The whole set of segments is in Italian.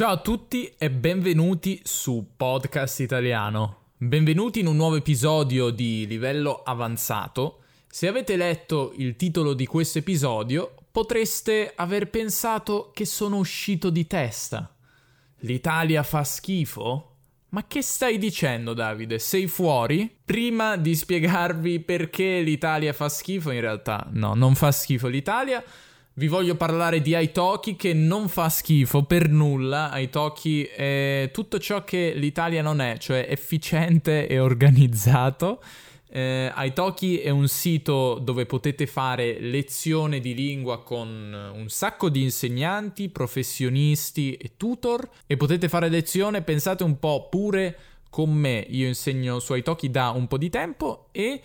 Ciao a tutti e benvenuti su Podcast Italiano. Benvenuti in un nuovo episodio di livello avanzato. Se avete letto il titolo di questo episodio, potreste aver pensato che sono uscito di testa. L'Italia fa schifo? Ma che stai dicendo, Davide? Sei fuori? Prima di spiegarvi perché l'Italia fa schifo, in realtà no, non fa schifo l'Italia vi voglio parlare di Aitoki che non fa schifo per nulla. Aitoki è tutto ciò che l'Italia non è, cioè efficiente e organizzato. Eh, Aitoki è un sito dove potete fare lezione di lingua con un sacco di insegnanti, professionisti e tutor e potete fare lezione, pensate un po' pure con me. Io insegno su Aitoki da un po' di tempo e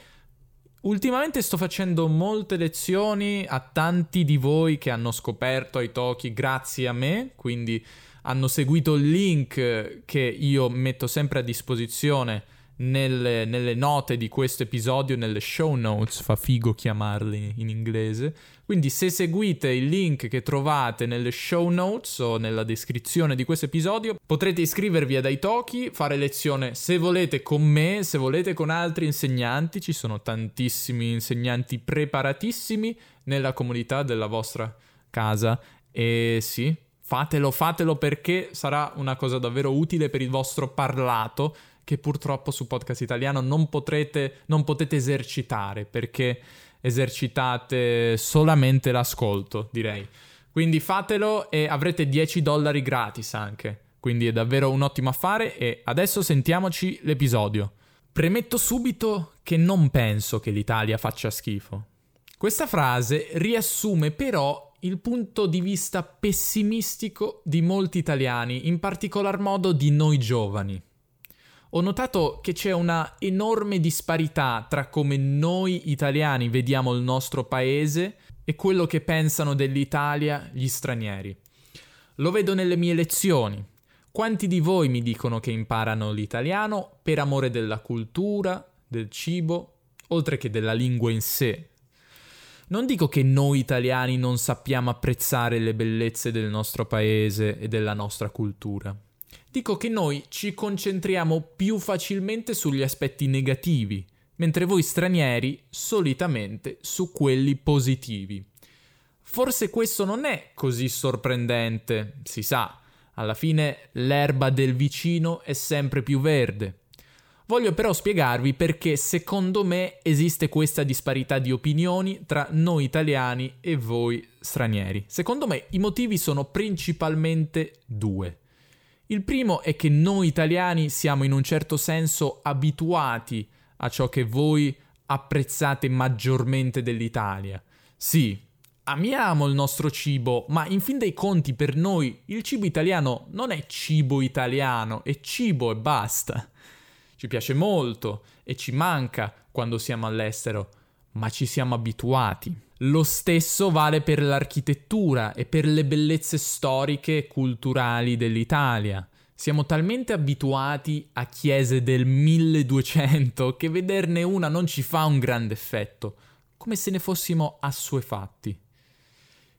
Ultimamente sto facendo molte lezioni a tanti di voi che hanno scoperto Italki grazie a me, quindi hanno seguito il link che io metto sempre a disposizione nelle, nelle, note di questo episodio, nelle show notes, fa figo chiamarli in inglese. Quindi se seguite il link che trovate nelle show notes o nella descrizione di questo episodio, potrete iscrivervi ad Aitoki, fare lezione se volete con me, se volete con altri insegnanti, ci sono tantissimi insegnanti preparatissimi nella comunità della vostra casa. E sì, fatelo, fatelo perché sarà una cosa davvero utile per il vostro parlato che purtroppo su podcast italiano non potrete, non potete esercitare perché esercitate solamente l'ascolto, direi. Quindi fatelo e avrete 10 dollari gratis anche. Quindi è davvero un ottimo affare e adesso sentiamoci l'episodio. Premetto subito che non penso che l'Italia faccia schifo. Questa frase riassume però il punto di vista pessimistico di molti italiani, in particolar modo di noi giovani ho notato che c'è una enorme disparità tra come noi italiani vediamo il nostro paese e quello che pensano dell'Italia gli stranieri. Lo vedo nelle mie lezioni. Quanti di voi mi dicono che imparano l'italiano per amore della cultura, del cibo, oltre che della lingua in sé? Non dico che noi italiani non sappiamo apprezzare le bellezze del nostro paese e della nostra cultura dico che noi ci concentriamo più facilmente sugli aspetti negativi, mentre voi stranieri solitamente su quelli positivi. Forse questo non è così sorprendente, si sa, alla fine l'erba del vicino è sempre più verde. Voglio però spiegarvi perché secondo me esiste questa disparità di opinioni tra noi italiani e voi stranieri. Secondo me i motivi sono principalmente due. Il primo è che noi italiani siamo in un certo senso abituati a ciò che voi apprezzate maggiormente dell'Italia. Sì, amiamo il nostro cibo, ma in fin dei conti per noi il cibo italiano non è cibo italiano, è cibo e basta. Ci piace molto e ci manca quando siamo all'estero, ma ci siamo abituati. Lo stesso vale per l'architettura e per le bellezze storiche e culturali dell'Italia. Siamo talmente abituati a chiese del 1200 che vederne una non ci fa un grande effetto, come se ne fossimo assuefatti.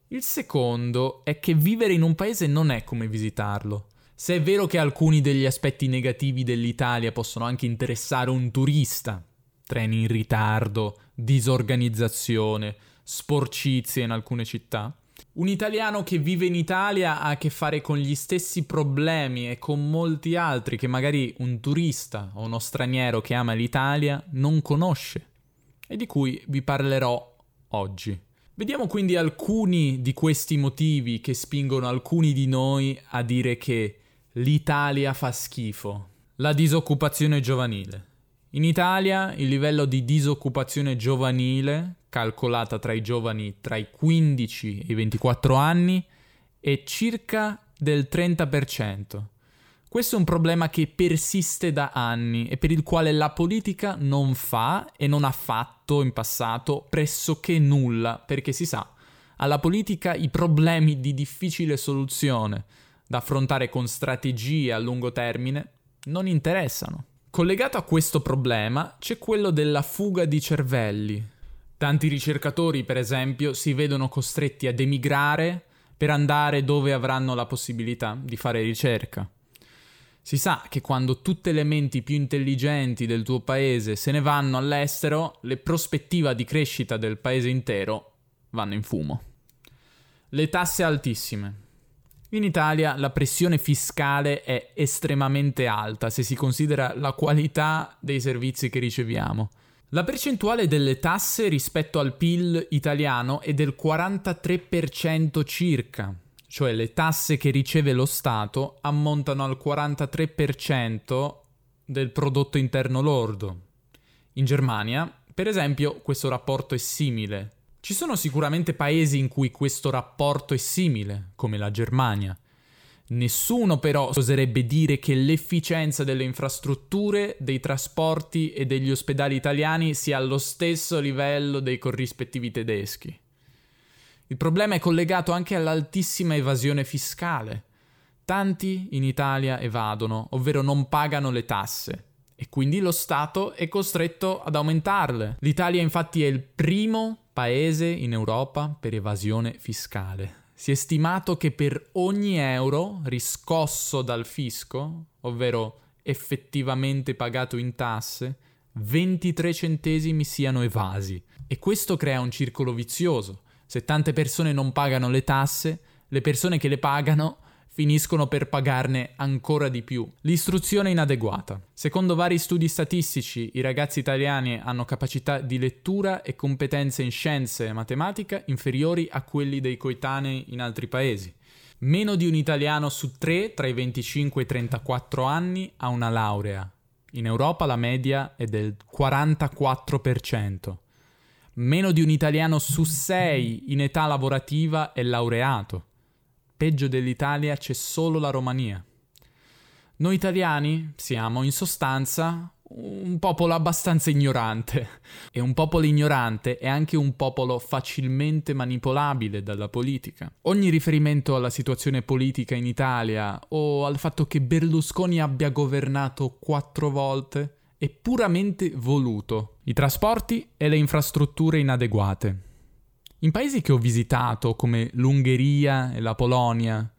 Il secondo è che vivere in un paese non è come visitarlo. Se è vero che alcuni degli aspetti negativi dell'Italia possono anche interessare un turista, treni in ritardo, disorganizzazione, sporcizie in alcune città. Un italiano che vive in Italia ha a che fare con gli stessi problemi e con molti altri che magari un turista o uno straniero che ama l'Italia non conosce e di cui vi parlerò oggi. Vediamo quindi alcuni di questi motivi che spingono alcuni di noi a dire che l'Italia fa schifo. La disoccupazione giovanile. In Italia il livello di disoccupazione giovanile, calcolata tra i giovani tra i 15 e i 24 anni, è circa del 30%. Questo è un problema che persiste da anni e per il quale la politica non fa e non ha fatto in passato pressoché nulla, perché si sa, alla politica i problemi di difficile soluzione da affrontare con strategie a lungo termine non interessano. Collegato a questo problema c'è quello della fuga di cervelli. Tanti ricercatori, per esempio, si vedono costretti ad emigrare per andare dove avranno la possibilità di fare ricerca. Si sa che quando tutte le menti più intelligenti del tuo paese se ne vanno all'estero, le prospettive di crescita del paese intero vanno in fumo. Le tasse altissime. In Italia la pressione fiscale è estremamente alta se si considera la qualità dei servizi che riceviamo. La percentuale delle tasse rispetto al PIL italiano è del 43% circa, cioè le tasse che riceve lo Stato ammontano al 43% del prodotto interno lordo. In Germania, per esempio, questo rapporto è simile. Ci sono sicuramente paesi in cui questo rapporto è simile, come la Germania. Nessuno però oserebbe dire che l'efficienza delle infrastrutture, dei trasporti e degli ospedali italiani sia allo stesso livello dei corrispettivi tedeschi. Il problema è collegato anche all'altissima evasione fiscale. Tanti in Italia evadono, ovvero non pagano le tasse, e quindi lo Stato è costretto ad aumentarle. L'Italia infatti è il primo paese in Europa per evasione fiscale. Si è stimato che per ogni euro riscosso dal fisco, ovvero effettivamente pagato in tasse, 23 centesimi siano evasi. E questo crea un circolo vizioso. Se tante persone non pagano le tasse, le persone che le pagano finiscono per pagarne ancora di più. L'istruzione inadeguata. Secondo vari studi statistici, i ragazzi italiani hanno capacità di lettura e competenze in scienze e matematica inferiori a quelli dei coetanei in altri paesi. Meno di un italiano su tre tra i 25 e i 34 anni ha una laurea. In Europa la media è del 44% meno di un italiano su sei in età lavorativa è laureato. Peggio dell'Italia c'è solo la Romania. Noi italiani siamo, in sostanza, un popolo abbastanza ignorante. E un popolo ignorante è anche un popolo facilmente manipolabile dalla politica. Ogni riferimento alla situazione politica in Italia o al fatto che Berlusconi abbia governato quattro volte è puramente voluto. I trasporti e le infrastrutture inadeguate. In paesi che ho visitato, come l'Ungheria e la Polonia,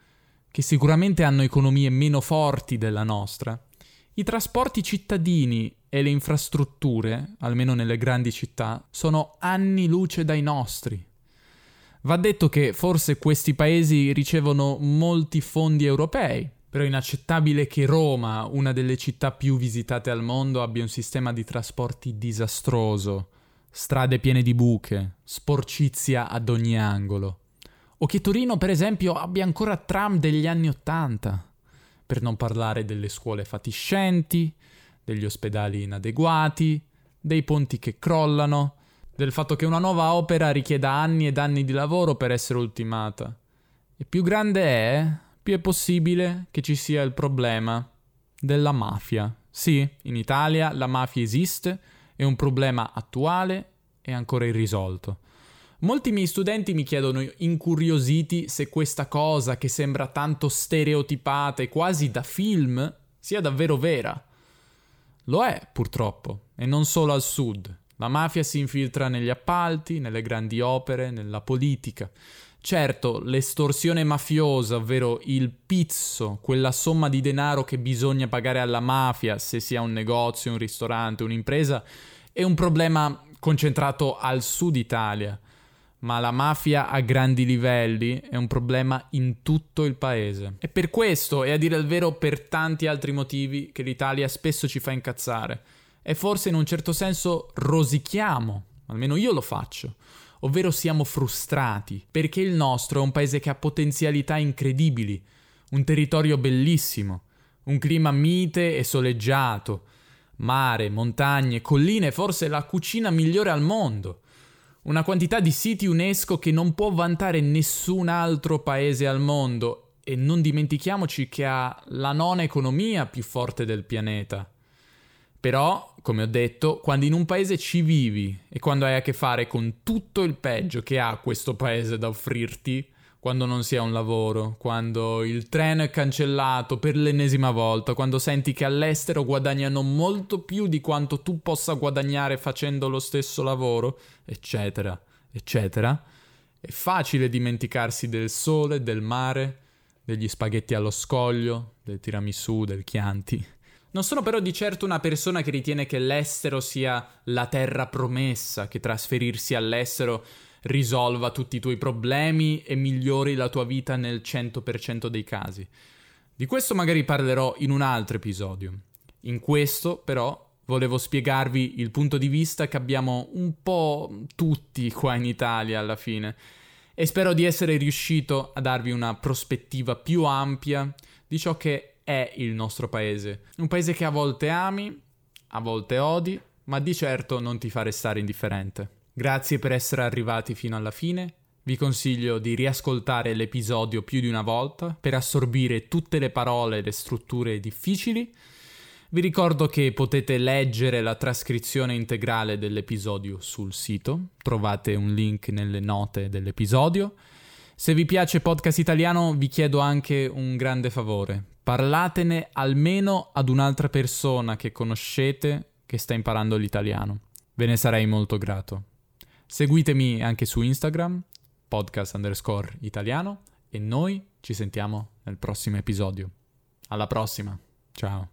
che sicuramente hanno economie meno forti della nostra, i trasporti cittadini e le infrastrutture, almeno nelle grandi città, sono anni luce dai nostri. Va detto che forse questi paesi ricevono molti fondi europei, però è inaccettabile che Roma, una delle città più visitate al mondo, abbia un sistema di trasporti disastroso, strade piene di buche, sporcizia ad ogni angolo. O che Torino, per esempio, abbia ancora tram degli anni Ottanta. Per non parlare delle scuole fatiscenti, degli ospedali inadeguati, dei ponti che crollano, del fatto che una nuova opera richieda anni ed anni di lavoro per essere ultimata. E più grande è, più è possibile che ci sia il problema della mafia. Sì, in Italia la mafia esiste, è un problema attuale e ancora irrisolto. Molti miei studenti mi chiedono incuriositi se questa cosa che sembra tanto stereotipata e quasi da film sia davvero vera. Lo è, purtroppo, e non solo al sud. La mafia si infiltra negli appalti, nelle grandi opere, nella politica. Certo, l'estorsione mafiosa, ovvero il pizzo, quella somma di denaro che bisogna pagare alla mafia, se sia un negozio, un ristorante, un'impresa, è un problema concentrato al sud Italia, ma la mafia a grandi livelli è un problema in tutto il paese. E per questo, e a dire il vero per tanti altri motivi, che l'Italia spesso ci fa incazzare. E forse in un certo senso rosichiamo, almeno io lo faccio ovvero siamo frustrati, perché il nostro è un paese che ha potenzialità incredibili, un territorio bellissimo, un clima mite e soleggiato, mare, montagne, colline, forse la cucina migliore al mondo, una quantità di siti UNESCO che non può vantare nessun altro paese al mondo e non dimentichiamoci che ha la nona economia più forte del pianeta. Però, come ho detto, quando in un paese ci vivi e quando hai a che fare con tutto il peggio che ha questo paese da offrirti, quando non si ha un lavoro, quando il treno è cancellato per l'ennesima volta, quando senti che all'estero guadagnano molto più di quanto tu possa guadagnare facendo lo stesso lavoro, eccetera, eccetera, È facile dimenticarsi del sole, del mare, degli spaghetti allo scoglio, del tiramisù, del chianti. Non sono però di certo una persona che ritiene che l'estero sia la terra promessa, che trasferirsi all'estero risolva tutti i tuoi problemi e migliori la tua vita nel 100% dei casi. Di questo magari parlerò in un altro episodio. In questo, però, volevo spiegarvi il punto di vista che abbiamo un po' tutti qua in Italia alla fine e spero di essere riuscito a darvi una prospettiva più ampia di ciò che è il nostro paese. Un paese che a volte ami, a volte odi, ma di certo non ti fa restare indifferente. Grazie per essere arrivati fino alla fine. Vi consiglio di riascoltare l'episodio più di una volta per assorbire tutte le parole e le strutture difficili. Vi ricordo che potete leggere la trascrizione integrale dell'episodio sul sito, trovate un link nelle note dell'episodio. Se vi piace Podcast Italiano vi chiedo anche un grande favore, parlatene almeno ad un'altra persona che conoscete che sta imparando l'italiano. Ve ne sarei molto grato. Seguitemi anche su Instagram, podcast underscore italiano, e noi ci sentiamo nel prossimo episodio. Alla prossima, ciao.